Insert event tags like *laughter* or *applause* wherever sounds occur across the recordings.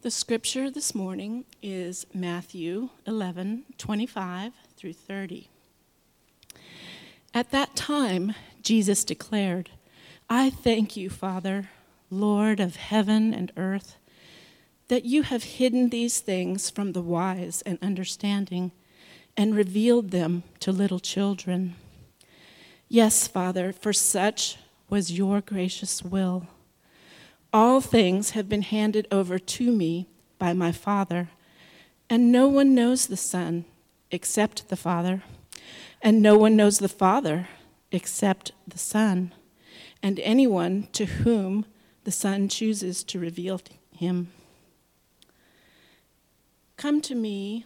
The scripture this morning is Matthew 11 25 through 30. At that time, Jesus declared, I thank you, Father, Lord of heaven and earth, that you have hidden these things from the wise and understanding and revealed them to little children. Yes, Father, for such was your gracious will. All things have been handed over to me by my Father, and no one knows the Son except the Father, and no one knows the Father except the Son, and anyone to whom the Son chooses to reveal him. Come to me,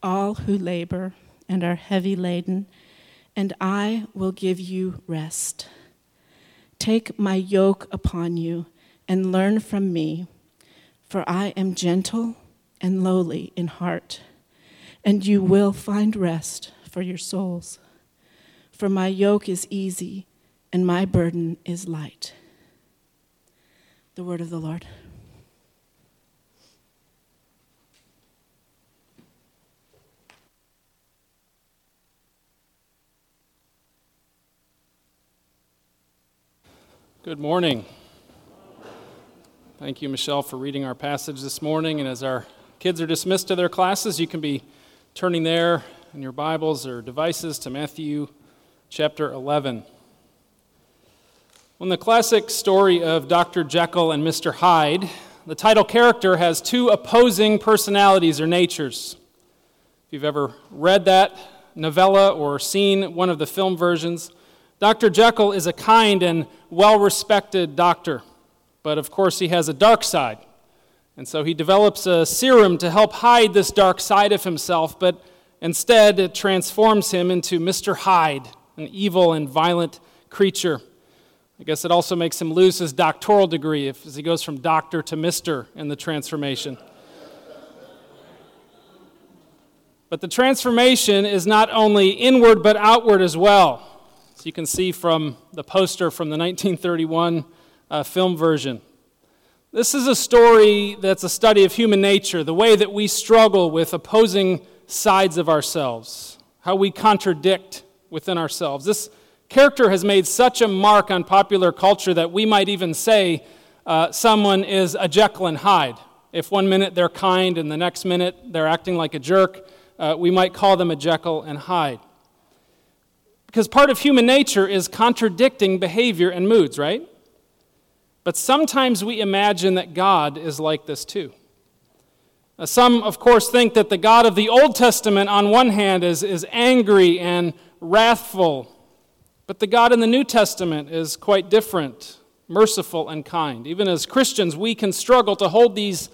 all who labor and are heavy laden, and I will give you rest. Take my yoke upon you and learn from me, for I am gentle and lowly in heart, and you will find rest for your souls. For my yoke is easy and my burden is light. The word of the Lord. Good morning. Thank you, Michelle, for reading our passage this morning. And as our kids are dismissed to their classes, you can be turning there in your Bibles or devices to Matthew chapter 11. In the classic story of Dr. Jekyll and Mr. Hyde, the title character has two opposing personalities or natures. If you've ever read that novella or seen one of the film versions, Dr. Jekyll is a kind and well respected doctor. But of course, he has a dark side. And so he develops a serum to help hide this dark side of himself, but instead it transforms him into Mr. Hyde, an evil and violent creature. I guess it also makes him lose his doctoral degree if, as he goes from doctor to Mr. in the transformation. But the transformation is not only inward but outward as well. As you can see from the poster from the 1931 uh, film version. This is a story that's a study of human nature, the way that we struggle with opposing sides of ourselves, how we contradict within ourselves. This character has made such a mark on popular culture that we might even say uh, someone is a Jekyll and Hyde. If one minute they're kind and the next minute they're acting like a jerk, uh, we might call them a Jekyll and Hyde. Because part of human nature is contradicting behavior and moods, right? But sometimes we imagine that God is like this too. Now, some, of course, think that the God of the Old Testament, on one hand, is, is angry and wrathful, but the God in the New Testament is quite different, merciful and kind. Even as Christians, we can struggle to hold these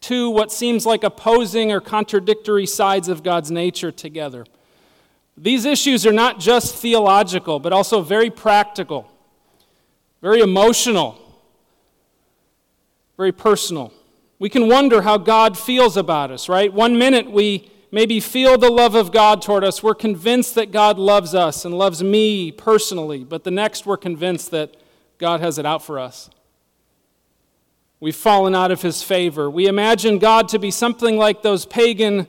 two, what seems like opposing or contradictory sides of God's nature together. These issues are not just theological, but also very practical, very emotional, very personal. We can wonder how God feels about us, right? One minute we maybe feel the love of God toward us. We're convinced that God loves us and loves me personally, but the next we're convinced that God has it out for us. We've fallen out of his favor. We imagine God to be something like those pagan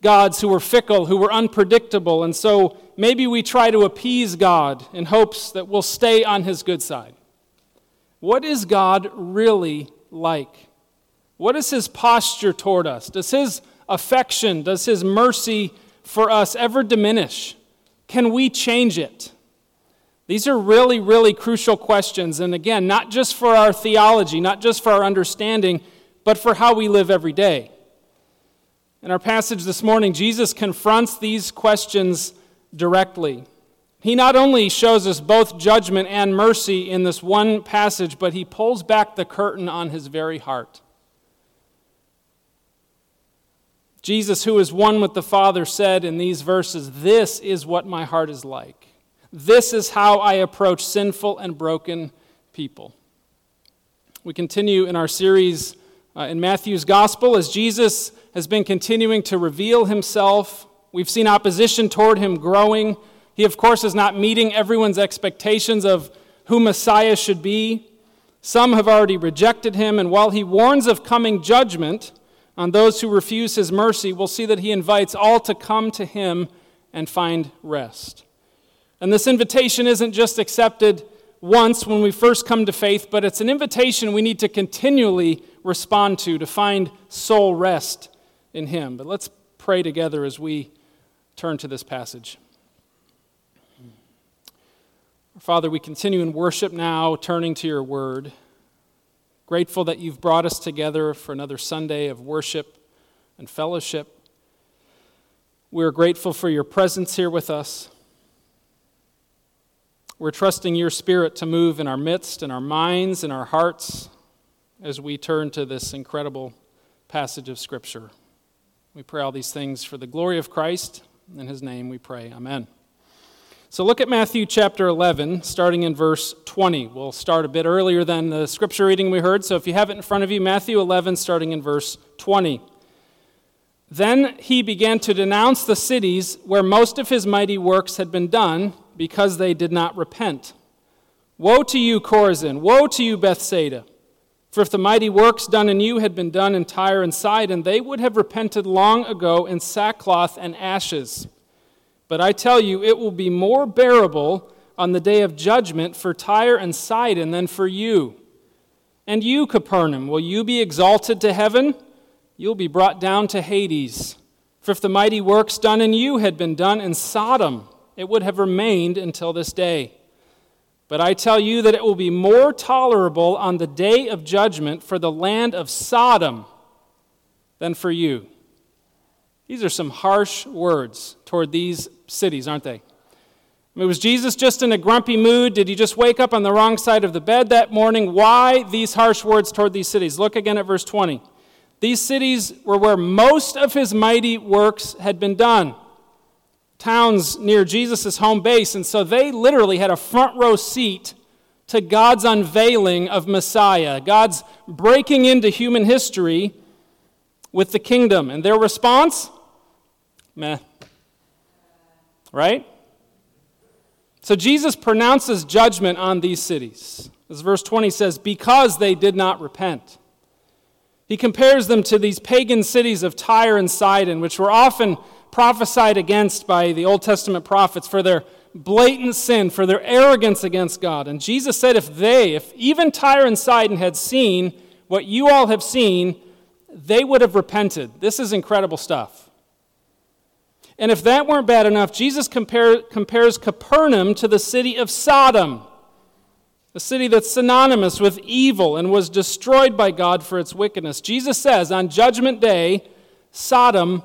gods who were fickle, who were unpredictable, and so maybe we try to appease God in hopes that we'll stay on his good side. What is God really like? What is his posture toward us? Does his affection, does his mercy for us ever diminish? Can we change it? These are really, really crucial questions. And again, not just for our theology, not just for our understanding, but for how we live every day. In our passage this morning, Jesus confronts these questions directly. He not only shows us both judgment and mercy in this one passage, but he pulls back the curtain on his very heart. Jesus, who is one with the Father, said in these verses, This is what my heart is like. This is how I approach sinful and broken people. We continue in our series uh, in Matthew's Gospel as Jesus has been continuing to reveal himself. We've seen opposition toward him growing. He, of course, is not meeting everyone's expectations of who Messiah should be. Some have already rejected him, and while he warns of coming judgment, on those who refuse his mercy, we'll see that he invites all to come to him and find rest. And this invitation isn't just accepted once when we first come to faith, but it's an invitation we need to continually respond to to find soul rest in him. But let's pray together as we turn to this passage. Father, we continue in worship now, turning to your word. Grateful that you've brought us together for another Sunday of worship and fellowship. We're grateful for your presence here with us. We're trusting your spirit to move in our midst, in our minds, in our hearts, as we turn to this incredible passage of Scripture. We pray all these things for the glory of Christ. In his name we pray. Amen. So look at Matthew chapter 11, starting in verse 20. We'll start a bit earlier than the scripture reading we heard. So if you have it in front of you, Matthew 11, starting in verse 20. Then he began to denounce the cities where most of his mighty works had been done because they did not repent. Woe to you, Chorazin! Woe to you, Bethsaida! For if the mighty works done in you had been done in Tyre and Sidon, they would have repented long ago in sackcloth and ashes. But I tell you, it will be more bearable on the day of judgment for Tyre and Sidon than for you. And you, Capernaum, will you be exalted to heaven? You'll be brought down to Hades. For if the mighty works done in you had been done in Sodom, it would have remained until this day. But I tell you that it will be more tolerable on the day of judgment for the land of Sodom than for you. These are some harsh words toward these cities, aren't they? I mean, was Jesus just in a grumpy mood? Did he just wake up on the wrong side of the bed that morning? Why these harsh words toward these cities? Look again at verse 20. These cities were where most of his mighty works had been done. Towns near Jesus' home base, and so they literally had a front row seat to God's unveiling of Messiah, God's breaking into human history with the kingdom. And their response? Meh. Right? So Jesus pronounces judgment on these cities. As verse 20 says, because they did not repent. He compares them to these pagan cities of Tyre and Sidon, which were often prophesied against by the Old Testament prophets for their blatant sin, for their arrogance against God. And Jesus said, if they, if even Tyre and Sidon had seen what you all have seen, they would have repented. This is incredible stuff. And if that weren't bad enough, Jesus compare, compares Capernaum to the city of Sodom, a city that's synonymous with evil and was destroyed by God for its wickedness. Jesus says on Judgment Day, Sodom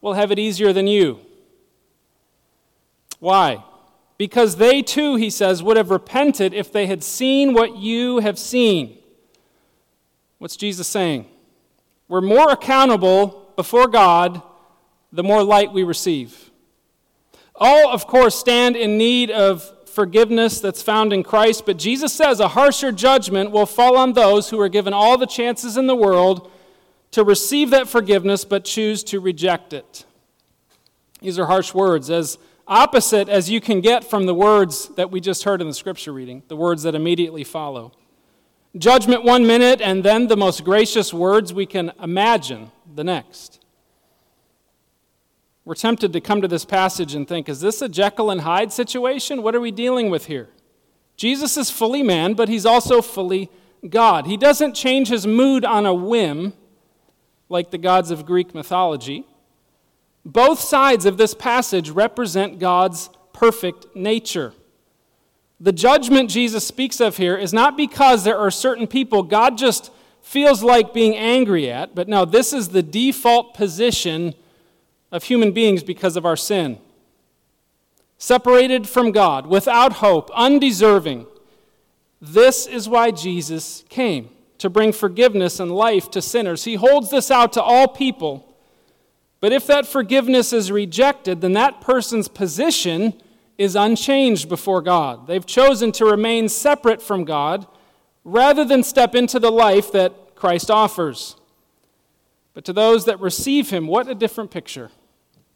will have it easier than you. Why? Because they too, he says, would have repented if they had seen what you have seen. What's Jesus saying? We're more accountable before God the more light we receive. All, of course, stand in need of forgiveness that's found in Christ, but Jesus says a harsher judgment will fall on those who are given all the chances in the world to receive that forgiveness but choose to reject it. These are harsh words, as opposite as you can get from the words that we just heard in the scripture reading, the words that immediately follow. Judgment one minute, and then the most gracious words we can imagine the next. We're tempted to come to this passage and think, is this a Jekyll and Hyde situation? What are we dealing with here? Jesus is fully man, but he's also fully God. He doesn't change his mood on a whim like the gods of Greek mythology. Both sides of this passage represent God's perfect nature. The judgment Jesus speaks of here is not because there are certain people God just feels like being angry at, but no, this is the default position of human beings because of our sin. Separated from God, without hope, undeserving. This is why Jesus came to bring forgiveness and life to sinners. He holds this out to all people. But if that forgiveness is rejected, then that person's position is unchanged before God. They've chosen to remain separate from God rather than step into the life that Christ offers. But to those that receive him, what a different picture.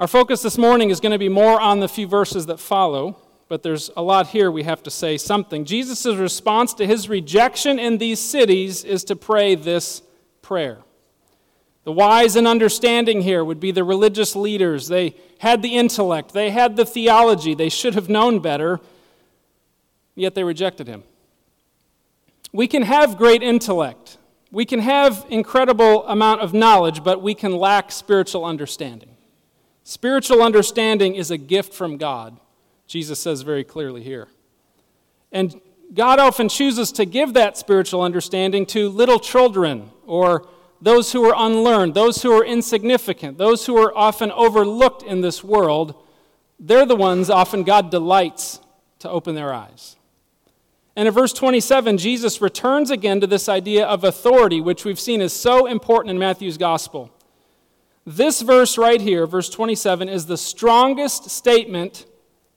Our focus this morning is going to be more on the few verses that follow, but there's a lot here we have to say something. Jesus' response to his rejection in these cities is to pray this prayer. The wise and understanding here would be the religious leaders. They had the intellect, they had the theology, they should have known better, yet they rejected him. We can have great intellect. We can have incredible amount of knowledge, but we can lack spiritual understanding. Spiritual understanding is a gift from God. Jesus says very clearly here. And God often chooses to give that spiritual understanding to little children or those who are unlearned, those who are insignificant, those who are often overlooked in this world, they're the ones often God delights to open their eyes. And in verse 27, Jesus returns again to this idea of authority, which we've seen is so important in Matthew's gospel. This verse right here, verse 27, is the strongest statement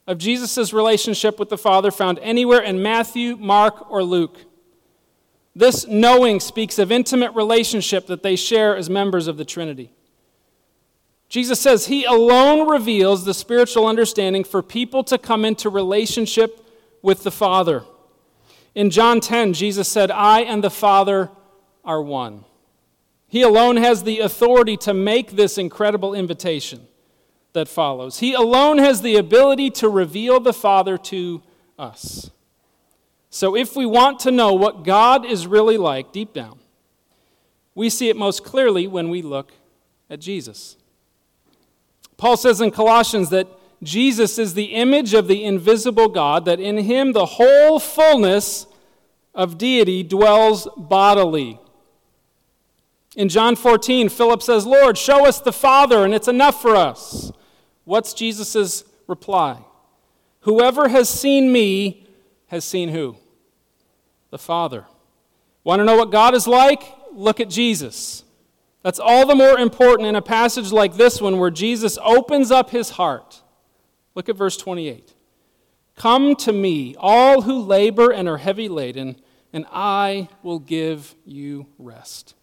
of Jesus' relationship with the Father found anywhere in Matthew, Mark, or Luke. This knowing speaks of intimate relationship that they share as members of the Trinity. Jesus says he alone reveals the spiritual understanding for people to come into relationship with the Father. In John 10, Jesus said, I and the Father are one. He alone has the authority to make this incredible invitation that follows. He alone has the ability to reveal the Father to us. So, if we want to know what God is really like deep down, we see it most clearly when we look at Jesus. Paul says in Colossians that Jesus is the image of the invisible God, that in him the whole fullness of deity dwells bodily. In John 14, Philip says, Lord, show us the Father, and it's enough for us. What's Jesus' reply? Whoever has seen me has seen who? the Father. Want to know what God is like? Look at Jesus. That's all the more important in a passage like this one where Jesus opens up his heart. Look at verse 28. Come to me, all who labor and are heavy laden, and I will give you rest.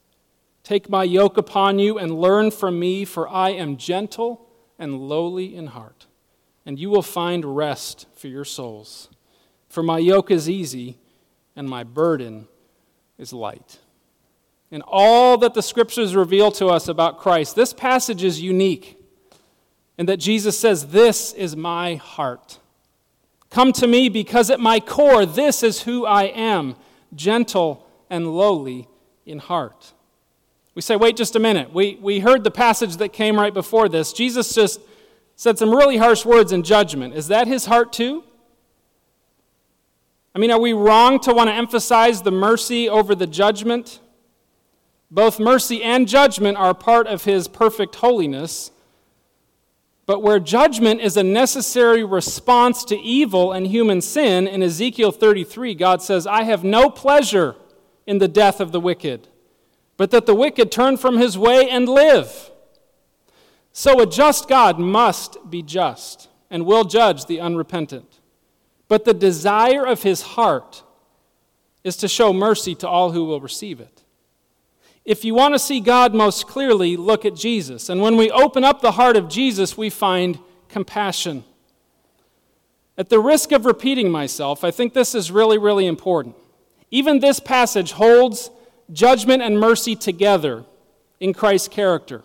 Take my yoke upon you and learn from me, for I am gentle and lowly in heart, and you will find rest for your souls. For my yoke is easy and my burden is light. In all that the scriptures reveal to us about Christ, this passage is unique in that Jesus says, This is my heart. Come to me because at my core, this is who I am gentle and lowly in heart. We say, wait just a minute. We, we heard the passage that came right before this. Jesus just said some really harsh words in judgment. Is that his heart too? I mean, are we wrong to want to emphasize the mercy over the judgment? Both mercy and judgment are part of his perfect holiness. But where judgment is a necessary response to evil and human sin, in Ezekiel 33, God says, I have no pleasure in the death of the wicked, but that the wicked turn from his way and live. So a just God must be just and will judge the unrepentant. But the desire of his heart is to show mercy to all who will receive it. If you want to see God most clearly, look at Jesus. And when we open up the heart of Jesus, we find compassion. At the risk of repeating myself, I think this is really, really important. Even this passage holds judgment and mercy together in Christ's character.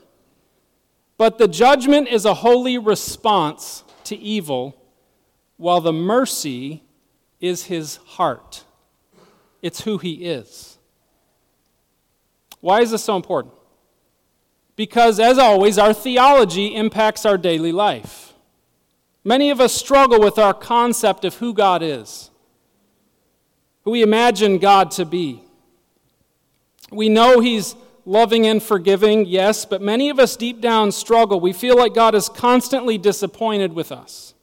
But the judgment is a holy response to evil while the mercy is his heart. It's who he is. Why is this so important? Because, as always, our theology impacts our daily life. Many of us struggle with our concept of who God is, who we imagine God to be. We know He's loving and forgiving, yes, but many of us deep down struggle. We feel like God is constantly disappointed with us.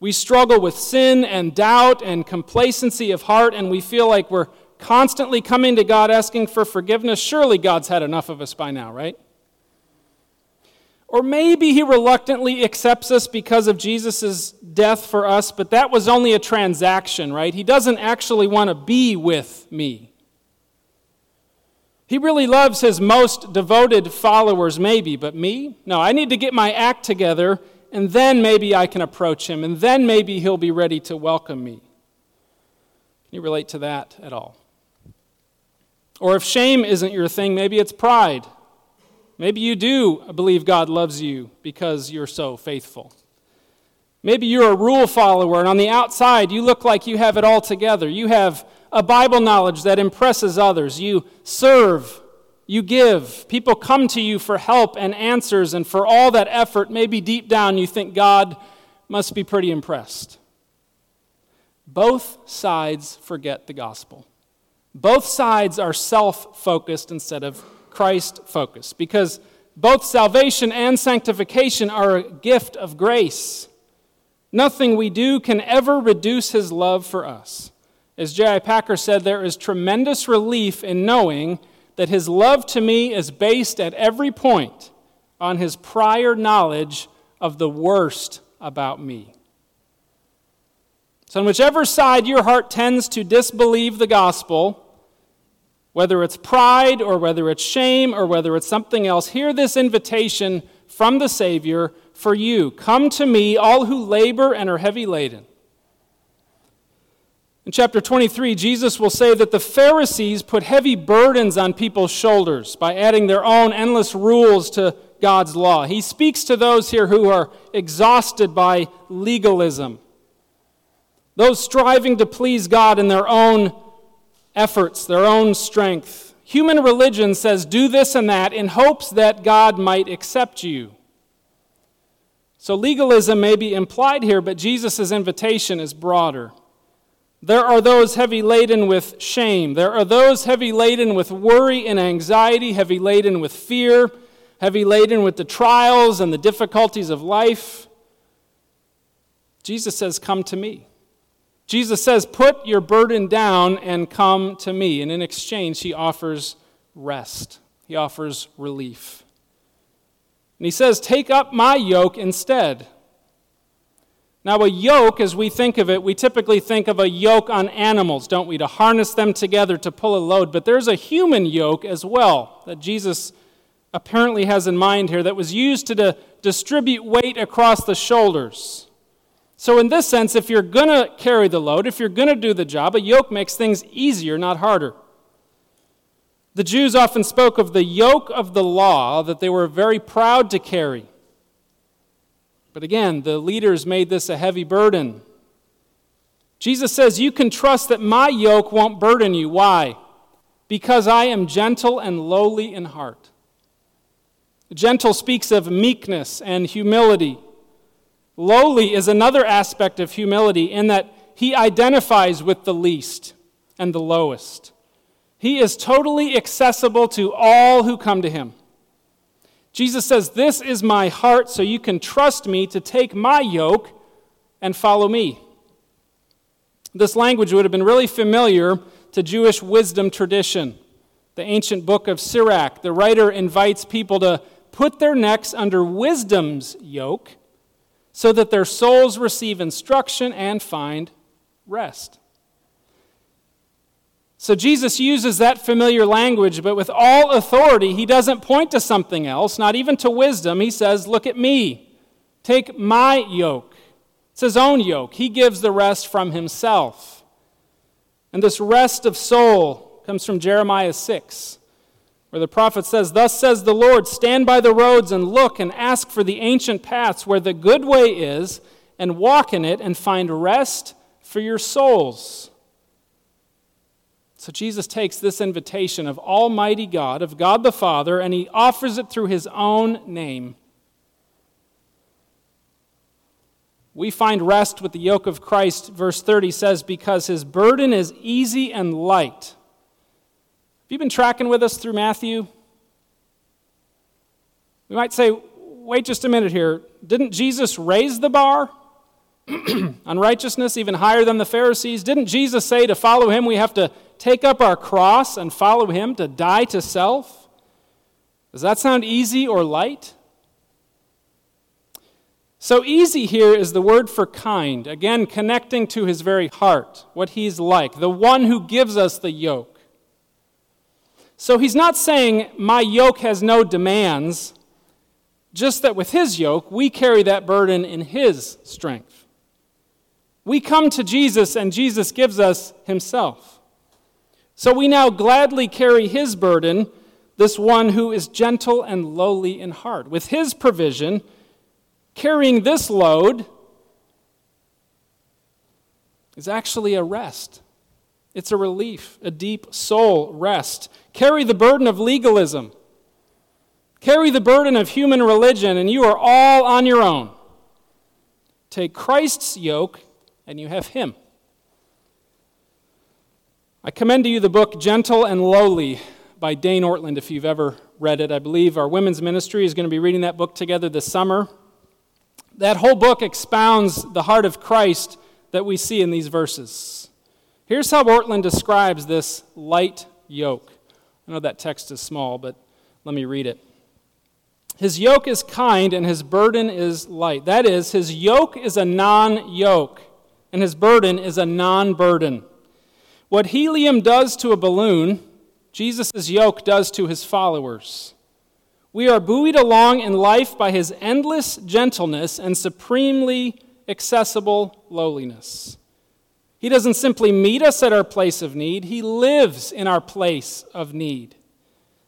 We struggle with sin and doubt and complacency of heart, and we feel like we're constantly coming to God asking for forgiveness. Surely God's had enough of us by now, right? Or maybe he reluctantly accepts us because of Jesus' death for us, but that was only a transaction, right? He doesn't actually want to be with me. He really loves his most devoted followers, maybe, but me? No, I need to get my act together, and then maybe I can approach him, and then maybe he'll be ready to welcome me. Can you relate to that at all? Or if shame isn't your thing, maybe it's pride. Maybe you do believe God loves you because you're so faithful. Maybe you're a rule follower, and on the outside, you look like you have it all together. You have a Bible knowledge that impresses others. You serve, you give. People come to you for help and answers, and for all that effort, maybe deep down you think God must be pretty impressed. Both sides forget the gospel. Both sides are self focused instead of Christ focused because both salvation and sanctification are a gift of grace. Nothing we do can ever reduce his love for us. As J.I. Packer said, there is tremendous relief in knowing that his love to me is based at every point on his prior knowledge of the worst about me. So, on whichever side your heart tends to disbelieve the gospel, whether it's pride or whether it's shame or whether it's something else, hear this invitation from the Savior for you Come to me, all who labor and are heavy laden. In chapter 23, Jesus will say that the Pharisees put heavy burdens on people's shoulders by adding their own endless rules to God's law. He speaks to those here who are exhausted by legalism, those striving to please God in their own efforts, their own strength. Human religion says do this and that in hopes that God might accept you. So legalism may be implied here, but Jesus' invitation is broader. There are those heavy laden with shame. There are those heavy laden with worry and anxiety, heavy laden with fear, heavy laden with the trials and the difficulties of life. Jesus says, Come to me. Jesus says, Put your burden down and come to me. And in exchange, he offers rest, he offers relief. And he says, Take up my yoke instead. Now, a yoke, as we think of it, we typically think of a yoke on animals, don't we? To harness them together to pull a load. But there's a human yoke as well that Jesus apparently has in mind here that was used to distribute weight across the shoulders. So, in this sense, if you're going to carry the load, if you're going to do the job, a yoke makes things easier, not harder. The Jews often spoke of the yoke of the law that they were very proud to carry. But again, the leaders made this a heavy burden. Jesus says, You can trust that my yoke won't burden you. Why? Because I am gentle and lowly in heart. Gentle speaks of meekness and humility. Lowly is another aspect of humility in that he identifies with the least and the lowest. He is totally accessible to all who come to him. Jesus says, This is my heart, so you can trust me to take my yoke and follow me. This language would have been really familiar to Jewish wisdom tradition. The ancient book of Sirach, the writer invites people to put their necks under wisdom's yoke so that their souls receive instruction and find rest. So Jesus uses that familiar language, but with all authority, he doesn't point to something else, not even to wisdom. He says, Look at me. Take my yoke. It's his own yoke. He gives the rest from himself. And this rest of soul comes from Jeremiah 6 where the prophet says, Thus says the Lord, stand by the roads and look and ask for the ancient paths where the good way is, and walk in it and find rest for your souls. So Jesus takes this invitation of Almighty God, of God the Father, and he offers it through his own name. We find rest with the yoke of Christ, verse 30 says, because his burden is easy and light Have you been tracking with us through Matthew? We might say, wait just a minute here. Didn't Jesus raise the bar *clears throat* on righteousness even higher than the Pharisees? Didn't Jesus say to follow him, we have to take up our cross and follow him to die to self? Does that sound easy or light? So easy here is the word for kind, again, connecting to his very heart, what he's like, the one who gives us the yoke. So he's not saying, My yoke has no demands, just that with his yoke, we carry that burden in his strength. We come to Jesus, and Jesus gives us himself. So we now gladly carry his burden, this one who is gentle and lowly in heart. With his provision, carrying this load is actually a rest. It's a relief, a deep soul rest. Carry the burden of legalism. Carry the burden of human religion, and you are all on your own. Take Christ's yoke, and you have Him. I commend to you the book Gentle and Lowly by Dane Ortlund, if you've ever read it. I believe our women's ministry is going to be reading that book together this summer. That whole book expounds the heart of Christ that we see in these verses. Here's how Ortlund describes this light yoke. I know that text is small, but let me read it. His yoke is kind and his burden is light. That is, his yoke is a non yoke and his burden is a non burden. What helium does to a balloon, Jesus' yoke does to his followers. We are buoyed along in life by his endless gentleness and supremely accessible lowliness. He doesn't simply meet us at our place of need, he lives in our place of need.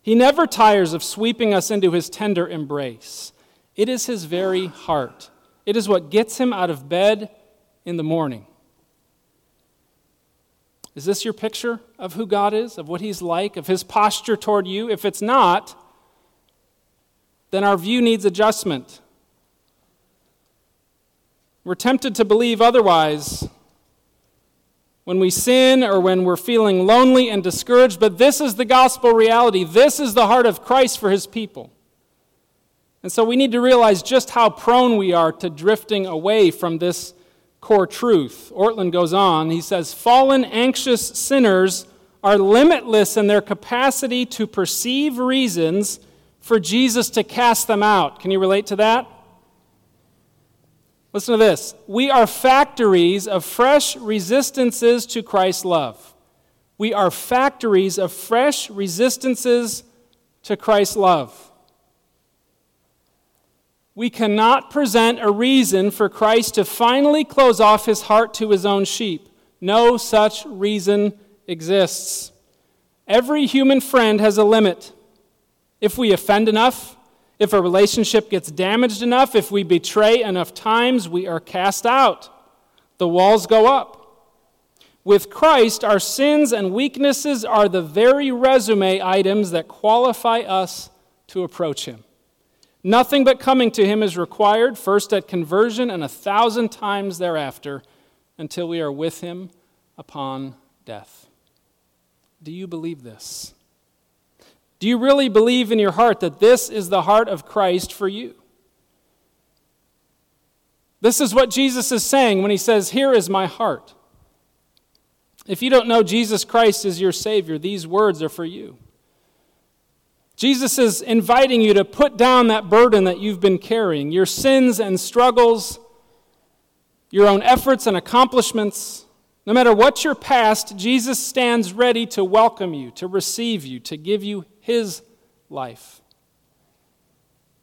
He never tires of sweeping us into his tender embrace. It is his very heart. It is what gets him out of bed in the morning. Is this your picture of who God is, of what he's like, of his posture toward you? If it's not, then our view needs adjustment. We're tempted to believe otherwise when we sin or when we're feeling lonely and discouraged, but this is the gospel reality. This is the heart of Christ for his people. And so we need to realize just how prone we are to drifting away from this core truth. Ortlund goes on, he says, Fallen, anxious sinners are limitless in their capacity to perceive reasons for Jesus to cast them out. Can you relate to that? Listen to this. We are factories of fresh resistances to Christ's love. We are factories of fresh resistances to Christ's love. We cannot present a reason for Christ to finally close off his heart to his own sheep. No such reason exists. Every human friend has a limit. If we offend enough, if a relationship gets damaged enough, if we betray enough times, we are cast out. The walls go up. With Christ, our sins and weaknesses are the very resume items that qualify us to approach Him. Nothing but coming to Him is required, first at conversion and a thousand times thereafter, until we are with Him upon death. Do you believe this? Do you really believe in your heart that this is the heart of Christ for you? This is what Jesus is saying when he says, Here is my heart. If you don't know Jesus Christ as your Savior, these words are for you. Jesus is inviting you to put down that burden that you've been carrying, your sins and struggles, your own efforts and accomplishments. No matter what your past, Jesus stands ready to welcome you, to receive you, to give you his life.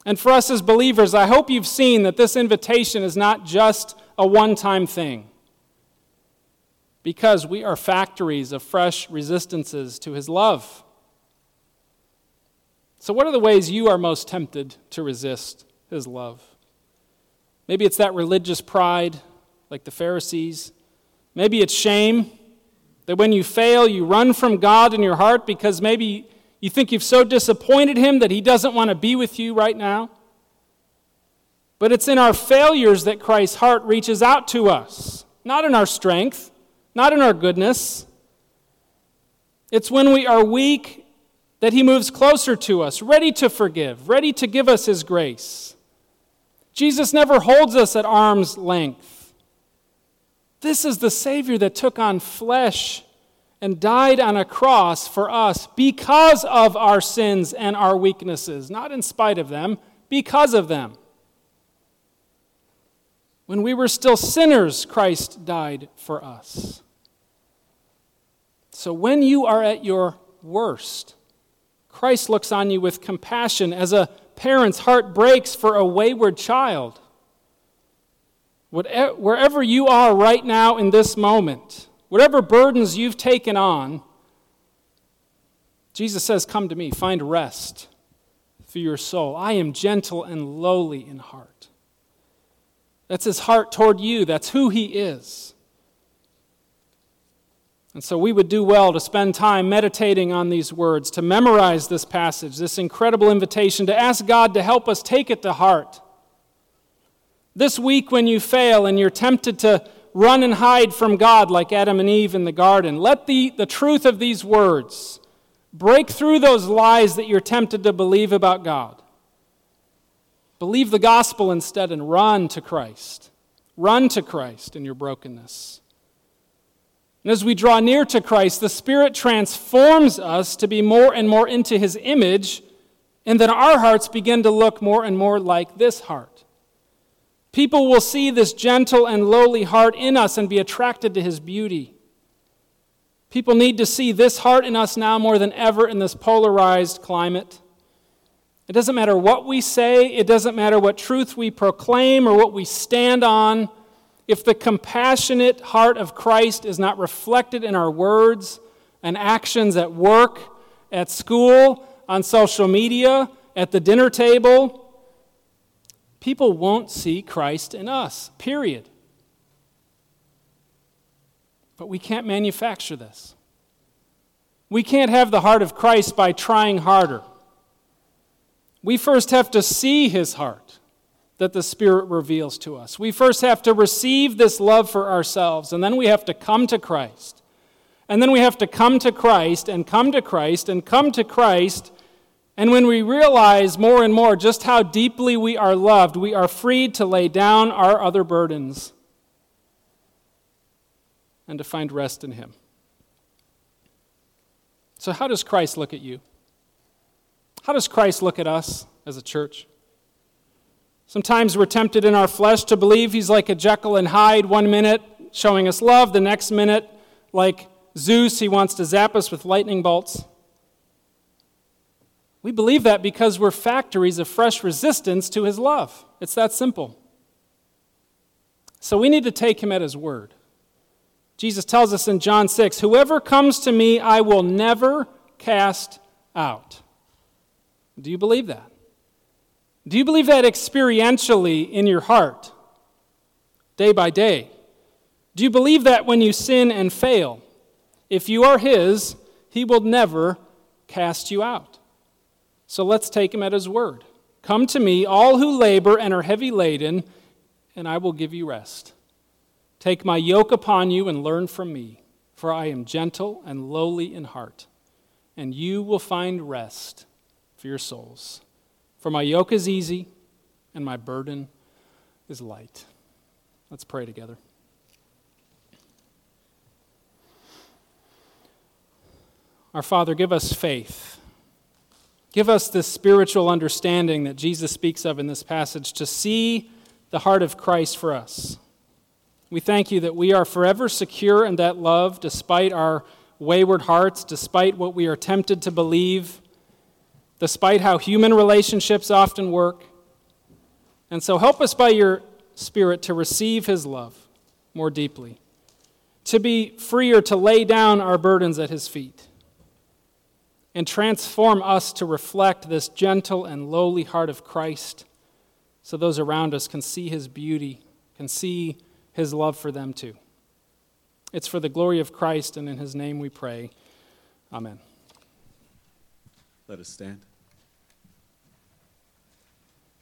And for us as believers, I hope you've seen that this invitation is not just a one time thing, because we are factories of fresh resistances to his love. So, what are the ways you are most tempted to resist his love? Maybe it's that religious pride, like the Pharisees. Maybe it's shame, that when you fail, you run from God in your heart because maybe you think you've so disappointed him that he doesn't want to be with you right now? But it's in our failures that Christ's heart reaches out to us, not in our strength, not in our goodness. It's when we are weak that he moves closer to us, ready to forgive, ready to give us his grace. Jesus never holds us at arm's length. This is the Savior that took on flesh and died on a cross for us because of our sins and our weaknesses, not in spite of them, because of them. When we were still sinners, Christ died for us. So when you are at your worst, Christ looks on you with compassion as a parent's heart breaks for a wayward child. Wherever you are right now in this moment, whatever burdens you've taken on, Jesus says, Come to me, find rest for your soul. I am gentle and lowly in heart. That's his heart toward you, that's who he is. And so we would do well to spend time meditating on these words, to memorize this passage, this incredible invitation, to ask God to help us take it to heart. This week, when you fail and you're tempted to run and hide from God like Adam and Eve in the garden, let the, the truth of these words break through those lies that you're tempted to believe about God. Believe the gospel instead and run to Christ. Run to Christ in your brokenness. And as we draw near to Christ, the Spirit transforms us to be more and more into His image, and then our hearts begin to look more and more like this heart. People will see this gentle and lowly heart in us and be attracted to His beauty. People need to see this heart in us now more than ever in this polarized climate. It doesn't matter what we say, it doesn't matter what truth we proclaim or what we stand on. If the compassionate heart of Christ is not reflected in our words and actions at work, at school, on social media, at the dinner table, people won't see Christ in us, period. But we can't manufacture this. We can't have the heart of Christ by trying harder. We first have to see his heart that the Spirit reveals to us. We first have to receive this love for ourselves, and then we have to come to Christ. And then we have to come to Christ and come to Christ and come to Christ. And when we realize more and more just how deeply we are loved, we are freed to lay down our other burdens and to find rest in Him. So, how does Christ look at you? How does Christ look at us as a church? Sometimes we're tempted in our flesh to believe he's like a Jekyll and Hyde one minute, showing us love, the next minute, like Zeus, he wants to zap us with lightning bolts. We believe that because we're factories of fresh resistance to his love. It's that simple. So we need to take him at his word. Jesus tells us in John 6 Whoever comes to me, I will never cast out. Do you believe that? Do you believe that experientially in your heart, day by day? Do you believe that when you sin and fail, if you are His, He will never cast you out? So let's take Him at His word. Come to me, all who labor and are heavy laden, and I will give you rest. Take my yoke upon you and learn from me, for I am gentle and lowly in heart, and you will find rest for your souls. For my yoke is easy and my burden is light. Let's pray together. Our Father, give us faith. Give us this spiritual understanding that Jesus speaks of in this passage to see the heart of Christ for us. We thank you that we are forever secure in that love despite our wayward hearts, despite what we are tempted to believe despite how human relationships often work. And so help us by your Spirit to receive His love more deeply, to be freer to lay down our burdens at His feet, and transform us to reflect this gentle and lowly heart of Christ so those around us can see His beauty, can see His love for them too. It's for the glory of Christ, and in His name we pray. Amen. Let us stand.